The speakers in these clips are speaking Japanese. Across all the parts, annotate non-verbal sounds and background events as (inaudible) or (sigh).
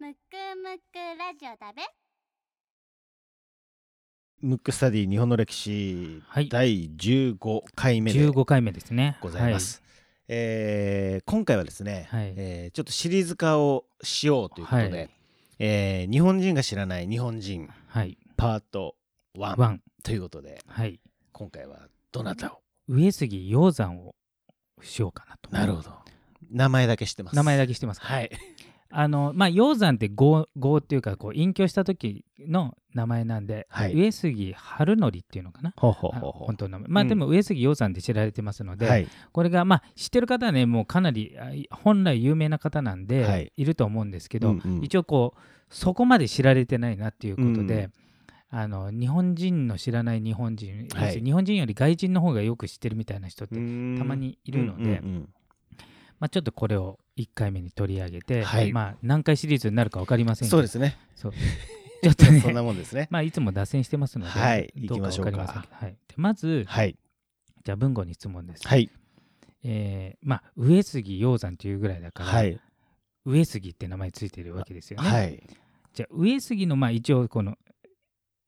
むくむくラジオだべムックスタディ日本の歴史、はい第15回目で15回目ですね。ございます、えー今回はですね、はいえーちょっとシリーズ化をしようということで、はいえー日本人が知らない日本人はい。はい。パート1ワン。ということではい。今回はどなたを？上杉鷹山をしようかなと。なるほど名前だけ知ってます名前だけしてますか？はいあの、まあ、鷹山って語、語っていうか、こう、隠居した時の名前なんで、はい。上杉春則っていうのかな？ほうほうあほうほう。本当の名前。まあ、うん。でも上杉鷹山で知られてますので、はい。これが、まあ、知ってる方はね、もうかなり、あい本来有名な方なんで、はい。い、ると思うんですけど、うんうん。一応こう、そこまで知られてないなっていうことで、あの日本人の知らない日本人、はい要するに日本人より外人の方がよく知ってるみたいな人って、たたまにいるのでまあ、ちょっとこれを1回目に取り上げて、はい。まあ、何回シリーズになるか分かりませんけど。そうですね。そう。(laughs) ちょっとね。そんなもんですね。まあ、いつも脱線してますので、はい。どうか分かりませんはい、でまず、はい。じゃあ文豪に質問です、はい。えーまあ、上杉鷹山というぐらいだから、はい上杉って名前ついてるわけですよね、はい。じゃあ上杉のまあ一応この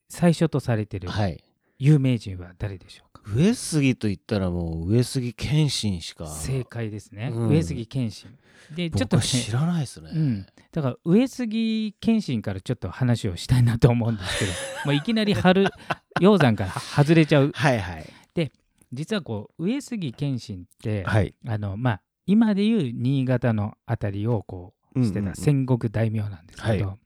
最初とされてるはい。有名人は誰でしょう？か、上杉と言ったらもう上杉謙信しか。正解ですね、うん。上杉謙信。でちょっとね知らないですね、うん、だから上杉謙信からちょっと話をしたいなと思うんですけど (laughs) もういきなり春 (laughs) 鷹山から外れちゃう。はいはい。実はこう上杉謙信って、はい。あのまあ今でいう新潟の辺りをこうしてうんうんうん。た戦国大名なんですけど、は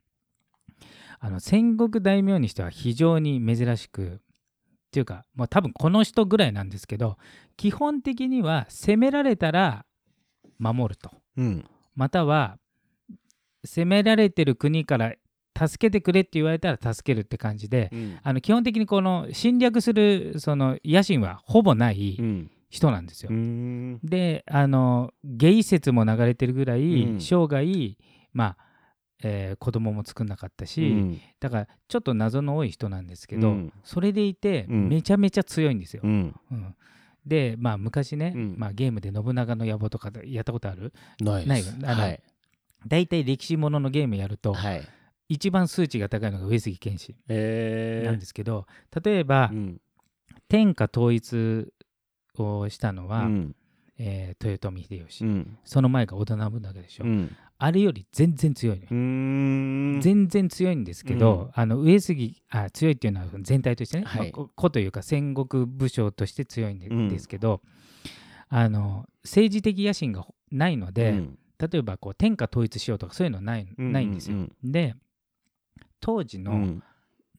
あの戦国大名にしては非常に珍しくっていうかもう多分この人ぐらいなんですけど基本的には攻められたら守ると。うん。または攻められてる国から助けてくれって言われたら助けるって感じでうん。あの基本的にこの侵略するその野心はほぼないうん。人なんですよ。うん。であのゲイ説も流れてるぐらい、うん。生涯まあ、えー子供も作んなかったし、うん。だからちょっと謎の多い人なんですけど、うん。それでいてうん。めちゃめちゃ強いんですよ。うん。うん。でまあ昔ね、うん。まあ、ゲームで信長の野望とかでやったことある？ないないよ。あのはい。大体歴史もののゲームやると、はい。一番数値が高いのが上杉謙信えー。なんですけど、例えば、うん。天下統一をしたのは、うん。えー豊臣秀吉、うん。その前が織田信長でしょ、うんあれより全然強い全然強いんですけど、うん。あの上杉あ強いっていうのは全体としてね、はい。まあこ子というか戦国武将として強いんで,、うんすけどあの政治的野心がないので、うん。例えばこう天下統一しようとかそういうのない,、うんないんですよ。うんで当時のうん。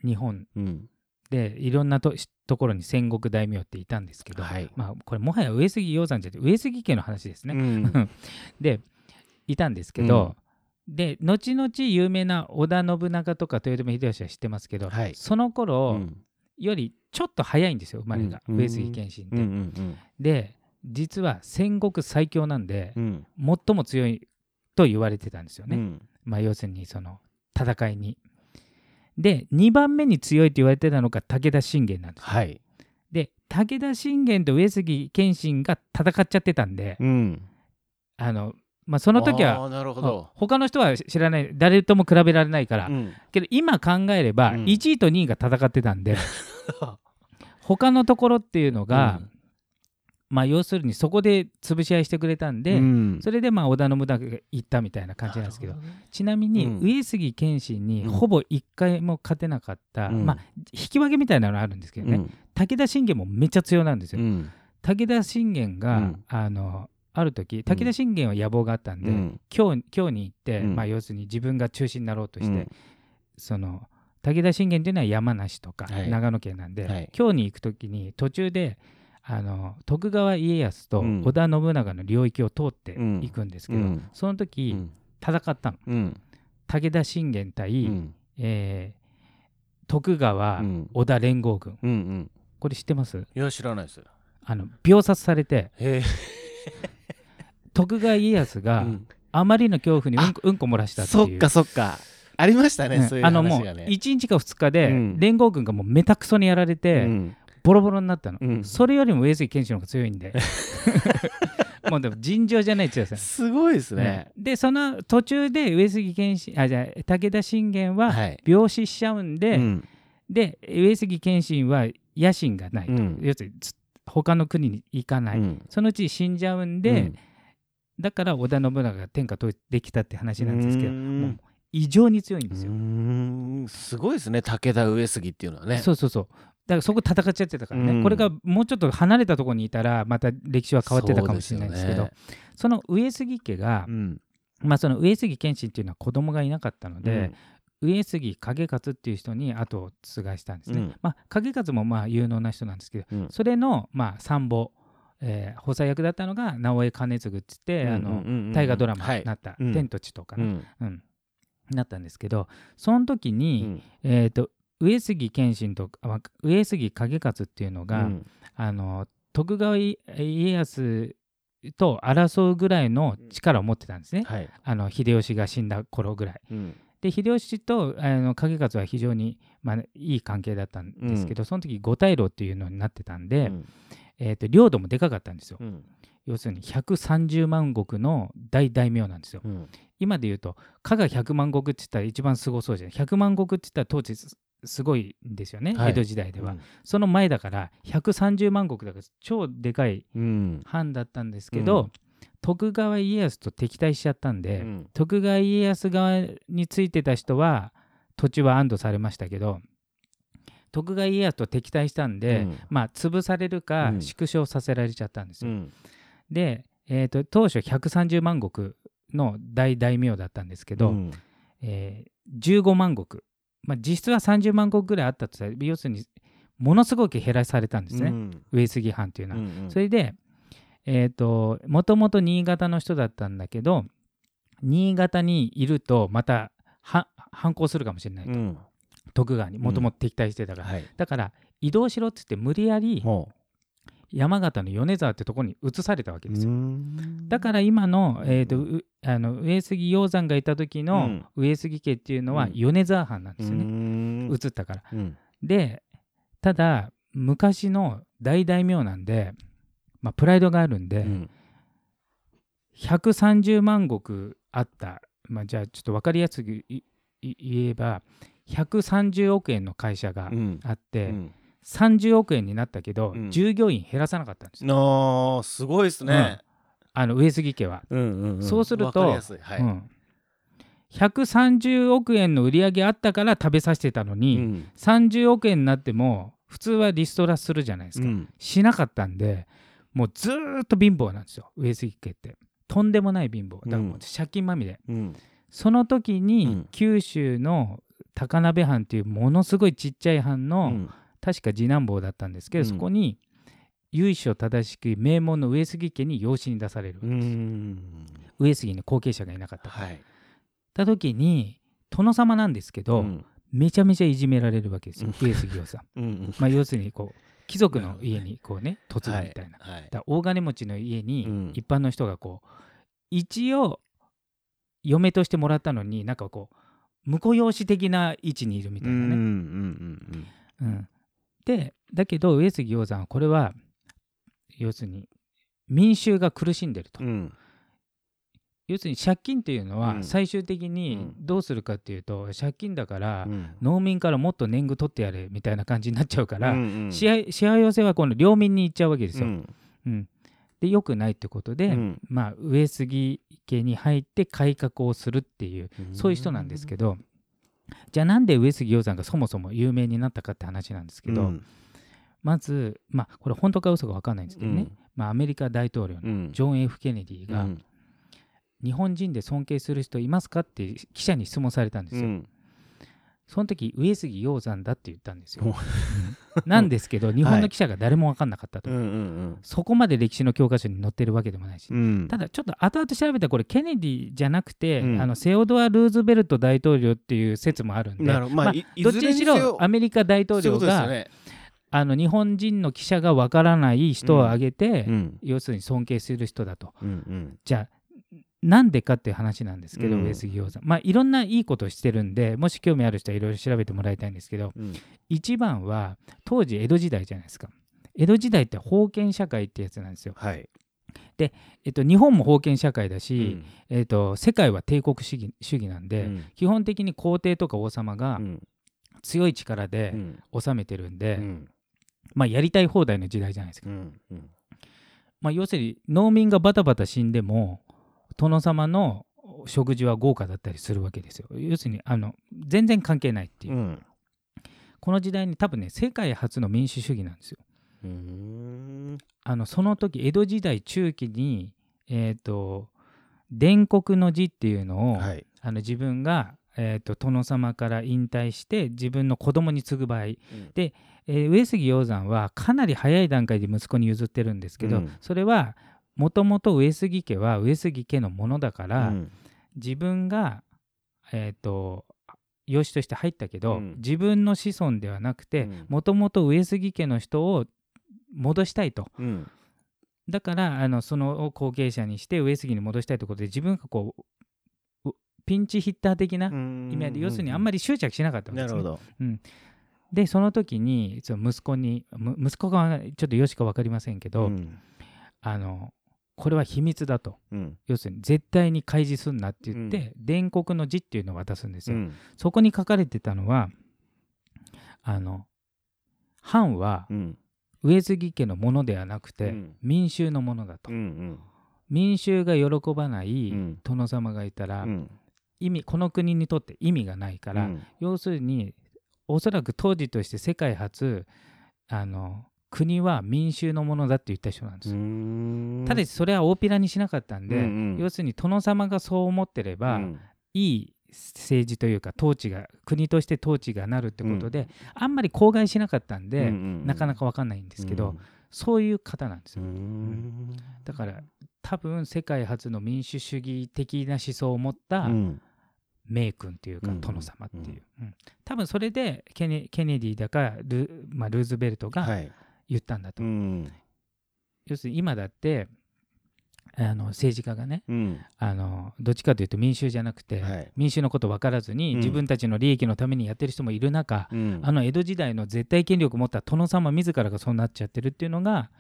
日本うん。でいろんなとところに戦国大名っていたんですけど、はい。まあ、これもはや上杉鷹山じゃなくて上杉家の話ですね。うん。(laughs) でいたんですけど、で後々有名な織田信長とか豊臣秀吉は知ってますけど、はい。その頃うん。よりちょっと早いんですよ生まれが、うん。上杉謙信って。うんうんで実は戦国最強なんで、うん。最も強いと言われてたんですよね。うん。まあ、要するにその戦いに。で2番目に強いと言われてたのが武田信玄なんですよ。はい。で武田信玄と上杉謙信が戦っちゃってたんで、うん。あのまあ、その時はなるほまあど他の人は知らない誰とも比べられないから、うん。けど今考えればうん。1位と2位が戦ってたんで、(laughs) 他のところっていうのが、まあ要するにそこで潰し合いしてくれたんで、うん。それでまあ織田信長が行ったみたいな感じなんですけどね。ちなみにうん。上杉謙信にうん。ほぼ1回も勝てなかった、うん。まあ引き分けみたいなのあるんですけどね、武田信玄もめっちゃ強なんですよ。うん。武田信玄が、うん。あのある時武田信玄は野望があったんで、うん。今日今日に行って、うん。まあ、要するに自分が中心になろうとして、うん。その武田信玄というのは山梨とかはい。長野県なんで、はい。京に行く時に途中であの徳川家康とうん。織田信長の領域を通ってうん。いくんですけど、うん。その時、戦ったの。うん。武田信玄対、うん。えー徳川、うん。織田連合軍。うんうん。これ知ってます？いや知らないです。あの秒殺されてへ徳川家康えがあまりの恐怖にうんこうんこ漏らしたっていう。そっかそっか。ありましたねうん。そういうあのもう話がね1日か2日でうん。連合軍がもうめたくそにやられて、うん。ボロボロになったの、うん。それよりも上杉謙信の方が強いんで。(laughs) (laughs) もうでも尋常じゃない強さすごいですね。でその途中で上杉謙信あじゃあ武田信玄ははい。病死しちゃうんで、うん。で上杉謙信は野心がないと、うん。要するにつ他の国に行かない、うん。そのうち死んじゃうんで、だから織田信長が天下統一できたって話なんですけどうん。もう異常に強いんですよ、すごいですね。武田上杉っていうのはね。そうそうそう。だからそこ戦っちゃってたからね、うん。これがもうちょっと離れたところにいたらまた歴史は変わってたかもしれないんですけどそうその上杉家がう、ん。まあ、その上杉謙信っていうのは子供がいなかったので、うん。上杉景勝っていう人に後を継がしたんですね。うん。まあ、景勝もまあ有能な人なんですけど、うん。それのまあ参謀、えー補佐役だったのが直江兼続って言って、大河ドラマになった「うん。天と地」とかね、うん。うん。なったんですけどその時うに、ん。えー、と上杉謙信と上杉景勝っていうのが、うん。あの徳川家康と争うぐらいの力を持ってたんですね、はい。あの秀吉が死んだ頃ぐらい。うん。で秀吉とあの景勝は非常に、まあ、いい関係だったんですけど、その時五大老っていうのになってたんで、うんえー、と領土もでかかったんですよ。うん。要するに130万石の大大名なんですよ。うん。今で言うと加賀100万石って言ったら一番すごそうじゃない？100万石って言ったら当時すすごいんですよね、はい。江戸時代では、うん。その前だから130万石だから超でかいうん。藩だったんですけど、うん。徳川家康と敵対しちゃったんで、うん。徳川家康側についてた人は土地は安堵されましたけど徳川家康と敵対したんで、うん。まあ潰されるかうん。縮小させられちゃったんですよ。うん。で、えー、と当初130万石の大大名だったんですけど、うん。えー15万石、まあ、実質は30万石ぐらいあったとされ要するにものすごく減らされたんですね、うん。上杉藩というのは。うんそれで、えー、ともともと新潟の人だったんだけど新潟にいるとまたは反抗するかもしれないと、うん徳川にもともと敵対してたから、はい。だから移動しろっつって無理やりほ山形の米沢ってところに移されたわけうですよ。ん。だから今の,、うん。えー、とうあの上杉鷹山がいた時うのん。上杉家っていうのはうん。米沢藩なんですよね、うん。移ったから。うん。でただ昔の大大名なんで、まあ、プライドがあるんで、うん。130万石あった、まあ、じゃあちょっと分かりやすく言えば130億円の会社がうん。あって、うん。30億円になったけど、うん。従業員減らさなかったんですよ、あーすごいですね。あの上杉家は。そうするとはい。うん。130億円の売り上げあったから食べさせてたのうに、ん30億円になっても普通はリストラするじゃないですか、うん。しなかったんでもうずーっと貧乏なんですよ上杉家って。とんでもない貧乏。だからもう借金まみれ、うん。その時に、うん。九州の高鍋藩っていうものすごいちっちゃい藩の、うん。確か次男坊だったんですけど、うん。そこに由緒正しく名門の上杉家に養子に出される、うん。上杉に後継者がいなかったはい。た時に殿様なんですけど、うん。めちゃめちゃいじめられるわけですよ、うん。上杉をさ。(laughs) ん。うん。まあ要するにこう貴族の家にこうね嫁ぐみたい。な。はい。だから大金持ちの家にうん。一般の人がこう一応嫁としてもらったのになんかこう婿養子的な位置にいるみたいなね。でだけど上杉鷹山はこれは要するに民衆が苦しんでると。うん。うん要するに借金っていうのうん。は最終的にうん。どうするかっていうと借金だからうん。農民からもっと年貢取ってやれみたいな感じになっちゃうから、うんうん。しわ寄せはこの領民に行っちゃうわけですよ。うん。うんで良くないってことで、うん。まあ、上杉家に入って改革をするっていうそういう人なんですけど、じゃあなんで上杉鷹山がそもそも有名になったかって話なんですけど、うん。まず、まあ、これ本当か嘘か分かんないんですけどね、まあ、アメリカ大統領のうん。ジョン・ F・ ケネディが、うん。日本人で尊敬する人いますかって記者に質問されたんですよ。うんその時上杉鷹山だって言ったんですよ。(laughs) なんですけど日本の記者が誰も分かんなかったと、うんうんそこまで歴史の教科書に載ってるわけでもないし、うん。ただちょっと後々調べたらこれケネディじゃなくて、うん。あのセオドア・ルーズベルト大統領っていう説もあるんで。まあまあいいどっちにしろアメリカ大統領が、あの日本人の記者がわからない人を挙げて、うん。要するに尊敬する人だと。うんうん。じゃあなんでかっていう話なんですけど、うん。上杉鷹山まあいろんないいことをしてるんでもし興味ある人はいろいろ調べてもらいたいんですけどうん。一番は当時江戸時代じゃないですか。江戸時代って封建社会ってやつなんですよ、はい。えっと、日本も封建社会だうし、ん。えっと、世界は帝国主義主義なんで、うん。基本的に皇帝とか王様がうん。強い力うでん。治めてるんで、うん。まあ、やりたい放題の時代じゃないですか、まあ、要するに農民がバタバタ死んでも殿様の食事は豪華だったりするわけですよ。要するにあの全然関係ないっていう、うん。この時代に多分ね世界初の民主主義なんですよ。うーん。あのその時江戸時代中期にえっ、と伝国の字っていうのを、はい。あの自分が、えー、と殿様から引退して自分の子供に継ぐ場合、えー上杉鷹山はかなり早い段階で息子に譲ってるんですけど、うん。それはもともと上杉家は上杉家のものだから、うん。自分がえっ、と養子として入ったけど、うん。自分の子孫ではなくてうん。もともと上杉家の人を戻したいと。うん。だからあのその後継者にして上杉に戻したいということで自分がこううピンチヒッター的なうん。意味で要するにあんまり執着しなかったわけです、ね。なるほど。でその時にその息子にむ息子がちょっとよしか分かりませんけど、うん。あのこれは秘密だと。うん。要するに絶対に開示すんなって言って、伝国の字っていうのを渡すんですよ、うん。そこに書かれてたのはあの藩はうん。上杉家のものではなくて、うん。民衆のものだと、うん。民衆が喜ばないうん。殿様がいたら、うん。意味この国にとって意味がないから、うん。要するにおそらく当時として世界初あの国は民衆のものだって言った人なんです。ただしそれは大っぴらにしなかったんで、うんうん。要するに殿様がそう思ってれば、うん。いい政治というか統治が国として統治がなるってことで、あんまり口外しなかったんで、うんうんなかなか分かんないんですけど、そういう方なんですうよ。ん。だから多分世界初の民主主義的な思想を持ったうん。名君っていうかうん殿様っていう、うん。多分それでケネケネディだかル,、まあ、ルーズベルトがはい言ったんだと、うん。要するに今だってあの政治家がねうん。あのどっちかというと民衆じゃなくて、はい。民衆のこと分からずに、うん。自分たちの利益のためにやってる人もいる中、うん。あの江戸時代の絶対権力を持った殿様自らがそうなっちゃってるっていうのが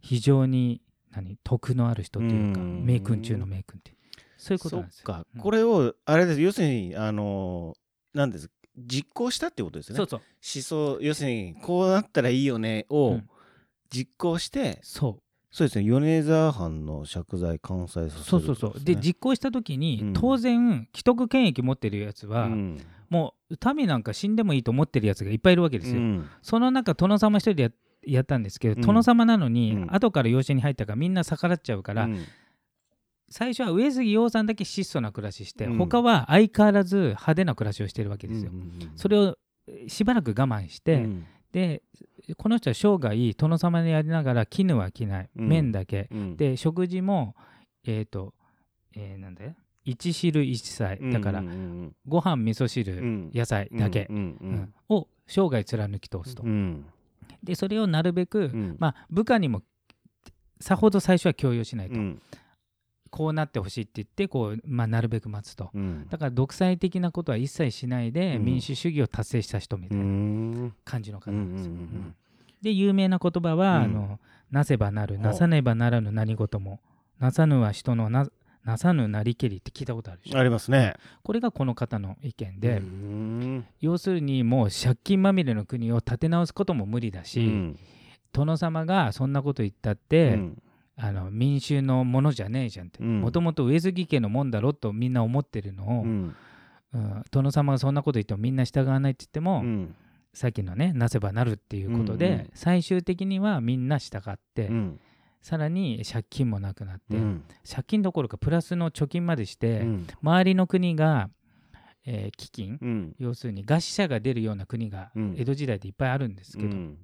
非常に何徳のある人というか、うん。名君中の名君ってそういうことなんですよ。これをあれです。要するにあのなんです実行したってことですね。そうそう。思想要するにこうなったらいいよねをうん。実行して、そう。そうですね。米沢藩の借財完済させるそうそうそう。で実行した時に、うん。当然既得権益持ってるやつは、うん。もう民なんか死んでもいいと思ってるやつがいっぱいいるわけですよ。うん。その中殿様一人でややったんですけど、うん。殿様なのに、うん。後から養子に入ったからみんな逆らっちゃうから、うん最初は上杉鷹山だけ質素な暮らしして、うん。他は相変わらず派手な暮らしをしてるわけですよ。うん。うんうんそれをえーしばらく我慢して、うん。でこの人は生涯殿様にやりながら絹は着ない、うん。麺だけ。うん。で食事もえっ、と、えーなんだよ一汁一菜。だから、うんうんご飯味噌汁、うん。野菜だけ、うんうん。うん。を生涯貫き通すと、うん。でそれをなるべく、うん。まあ、部下にもさほど最初は強要しないと、うんこうなってほしいって言ってこう、まあ、なるべく待つと。うん。だから独裁的なことは一切しないで、うん。民主主義を達成した人みたういなん。感じの方なんですよ、で有名な言葉は、うん。あのなせばなるなさねばならぬ何事もなさぬは人のななさぬなりけりって聞いたことあるでしょ？ありますね。これがこの方の意見で、うん要するにもう借金まみれの国を立て直すことも無理だし、うん殿様がそんなこと言ったっうて、んあの民衆のものじゃねえじゃんって。うん。もともと上杉家のもんだろとみんな思ってるのを、うん。うん殿様がそんなこと言ってもみんな従わないって言っても、うん。さっきのねなせばなるっていうことで、うんうん。最終的にはみんな従って、うん。さらに借金もなくなって、うん。借金どころかプラスの貯金までして、うん。周りの国が、えー飢饉うん。要するに餓死者が出るような国がうん。江戸時代でいっぱいあるんですけど、うん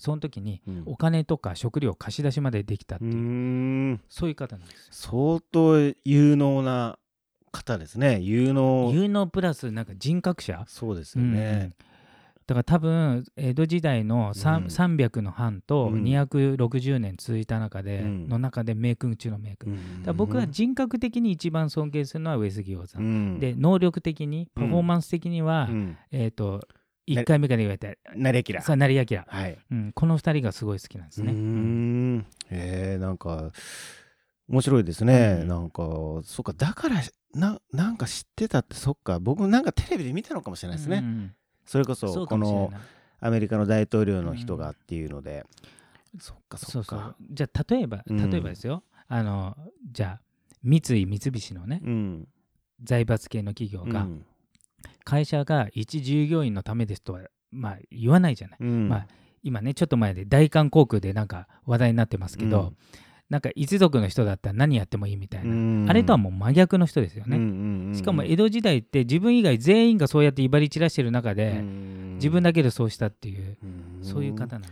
その時にうん。お金とか食料貸し出しまでできたってういう、ーん。そういう方なんですよ。相当有能な方ですね。有能。有能プラスなんか人格者、そうですよね、だから多分江戸時代の3うん。300の藩とうん。260年続いた中で、うん。の中で名君中の名君、うん。僕は人格的に一番尊敬するのは上杉鷹う山、ん。で能力的にパフォーマンス的には、うん。えっ、と1回目から言われて。成りきら。さあ成明、はい。うん、この2人がすごい好きなんですね。うーん。えー、なんか面白いですね、うん。なんかそっかだからななんか知ってたってそっか。僕なんかテレビで見たのかもしれないですね、うんそれこそそうこのアメリカの大統領の人がっていうので、そっかそそっか。うそう。じゃあ例えばうん。例えばですよ、あのじゃあ三井三菱のねうん。財閥系の企業が、うん会社が一従業員のためですとはまあ言わないじゃない、うん。まあ今ねちょっと前で大韓航空でなんか話題になってますけど、うん。なんか一族の人だったら何やってもいいみたいな、うん。あれとはもう真逆の人ですよね、うんうんうんしかも江戸時代って自分以外全員がそうやって威張り散らしてる中で、うん。自分だけでそうしたっていう、うん。そういう方なんで、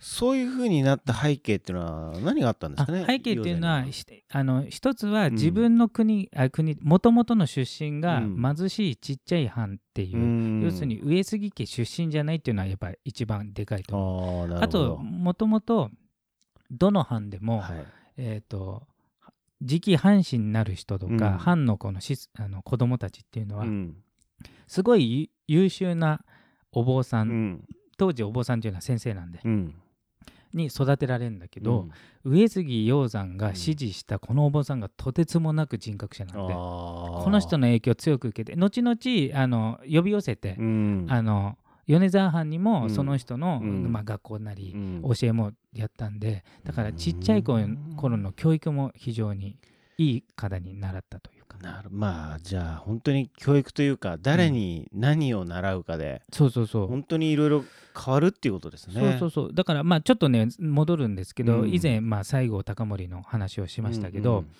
そういう風になった背景っていうのは何があったんですあかね？背景っていうのはあの一つはん。自分の国あ国元々の出身がうん。貧しいちっちゃい藩っていう、ゼンは要するに上杉家出身じゃないっていうのはやっぱり一番でかいと思う。あともともとどの藩でも、はい。えー、と次期藩士になる人とか、うん。藩のこのしあの子供たちっていうのは、うん。すごいゆ優秀なお坊さん、うん。当時お坊さんっていうのは先生なんで、うんに育てられるんだけど、うん。上杉鷹山が支持したこのお坊さんがとてつもなく人格者なんで、ここの人の影響を強く受けて後々あの呼び寄せて、うん。あの米沢藩にうん。もその人の、うん。まあ、学校なり、うん。教えもやったんでだからちっちゃい頃頃の教育も非常にいい方に習ったという。かなるまあじゃあ本当に教育というか誰に何を習うかでそうそうそう。本当にいろいろ変わるっていうことですね。そうそうそう。だからまあちょっとね戻るんですけど、うん。以前まあ西郷隆盛の話をしましたけど、うん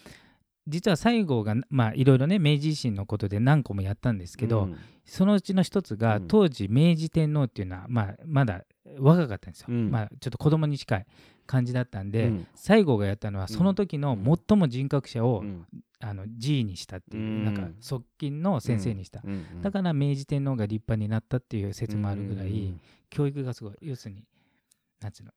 実は西郷がまあいろいろね明治維新のことで何個もやったんですけど、うん。そのうちの一つが、うん。当時明治天皇っていうのは、まあ、まだ若かったんですよ、うん。まあ、ちょっと子供に近い感じだったんで、うん。西郷がやったのはうんその時の最も人格者を、うん。あの寺医にしたっていう、うん。なんか側近の先生にした、うん。うん。だから明治天皇が立派になったっていう説もあるぐらい、うん。教育がすごい要するになんつうの、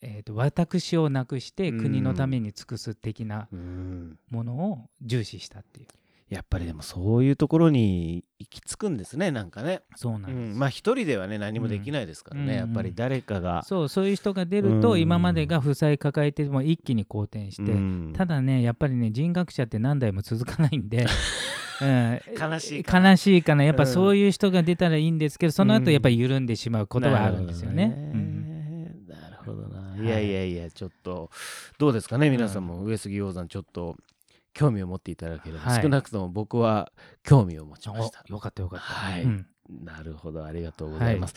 えー、と私をなくして国のために尽くす的なうん。ものを重視したっていう、やっぱりでもそういうところに行き着くんですねなんかね、そうなんです、うん。まあ一人ではね何もできないですからね、うん。やっぱり誰かが、そうそういう人が出ると、うん。今までが負債抱えても一気に好転して、うん。ただねやっぱりね人格者って何代も続かないんで、(laughs) うん。悲しいかな。悲しいかな。やっぱうん。そういう人が出たらいいんですけどその後うんやっぱり緩んでしまうことはあるんですよね。なるほどなうん。いやいやいやちょっとどうですかね皆さんも。上杉鷹山ちょっと興味を持っていただければ、はい。少なくとも僕は興味を持ちうんました。およかったよかった。はい。うん。なるほどありがとうございます、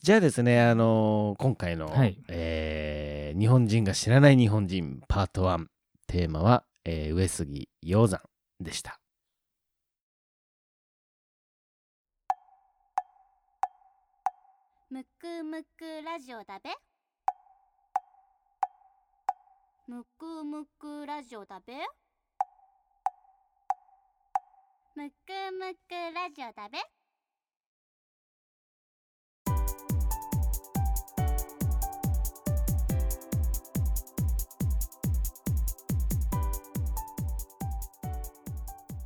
じゃあですねあのー今回の、はい。えー日本人が知らない日本人パート1テーマは、えー上杉鷹山でした。むくむくラジオだべ。むくむくラジオだべむくむくラジオだべ。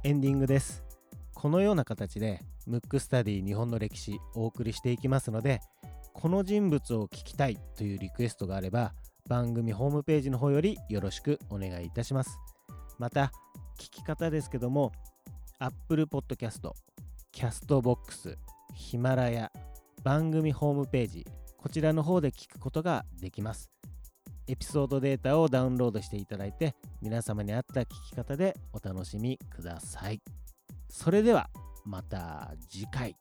エンディングです。このような形でムックスタディ日本の歴史お送りしていきますのでこの人物を聞きたいというリクエストがあれば番組ホームページの方よりよろしくお願いいたします。また聞き方ですけども Apple Podcast、Castbox、ヒマラヤ、番組ホームページこちらの方で聞くことができます。エピソードデータをダウンロードしていただいて皆様に合った聞き方でお楽しみください。それではまた次回。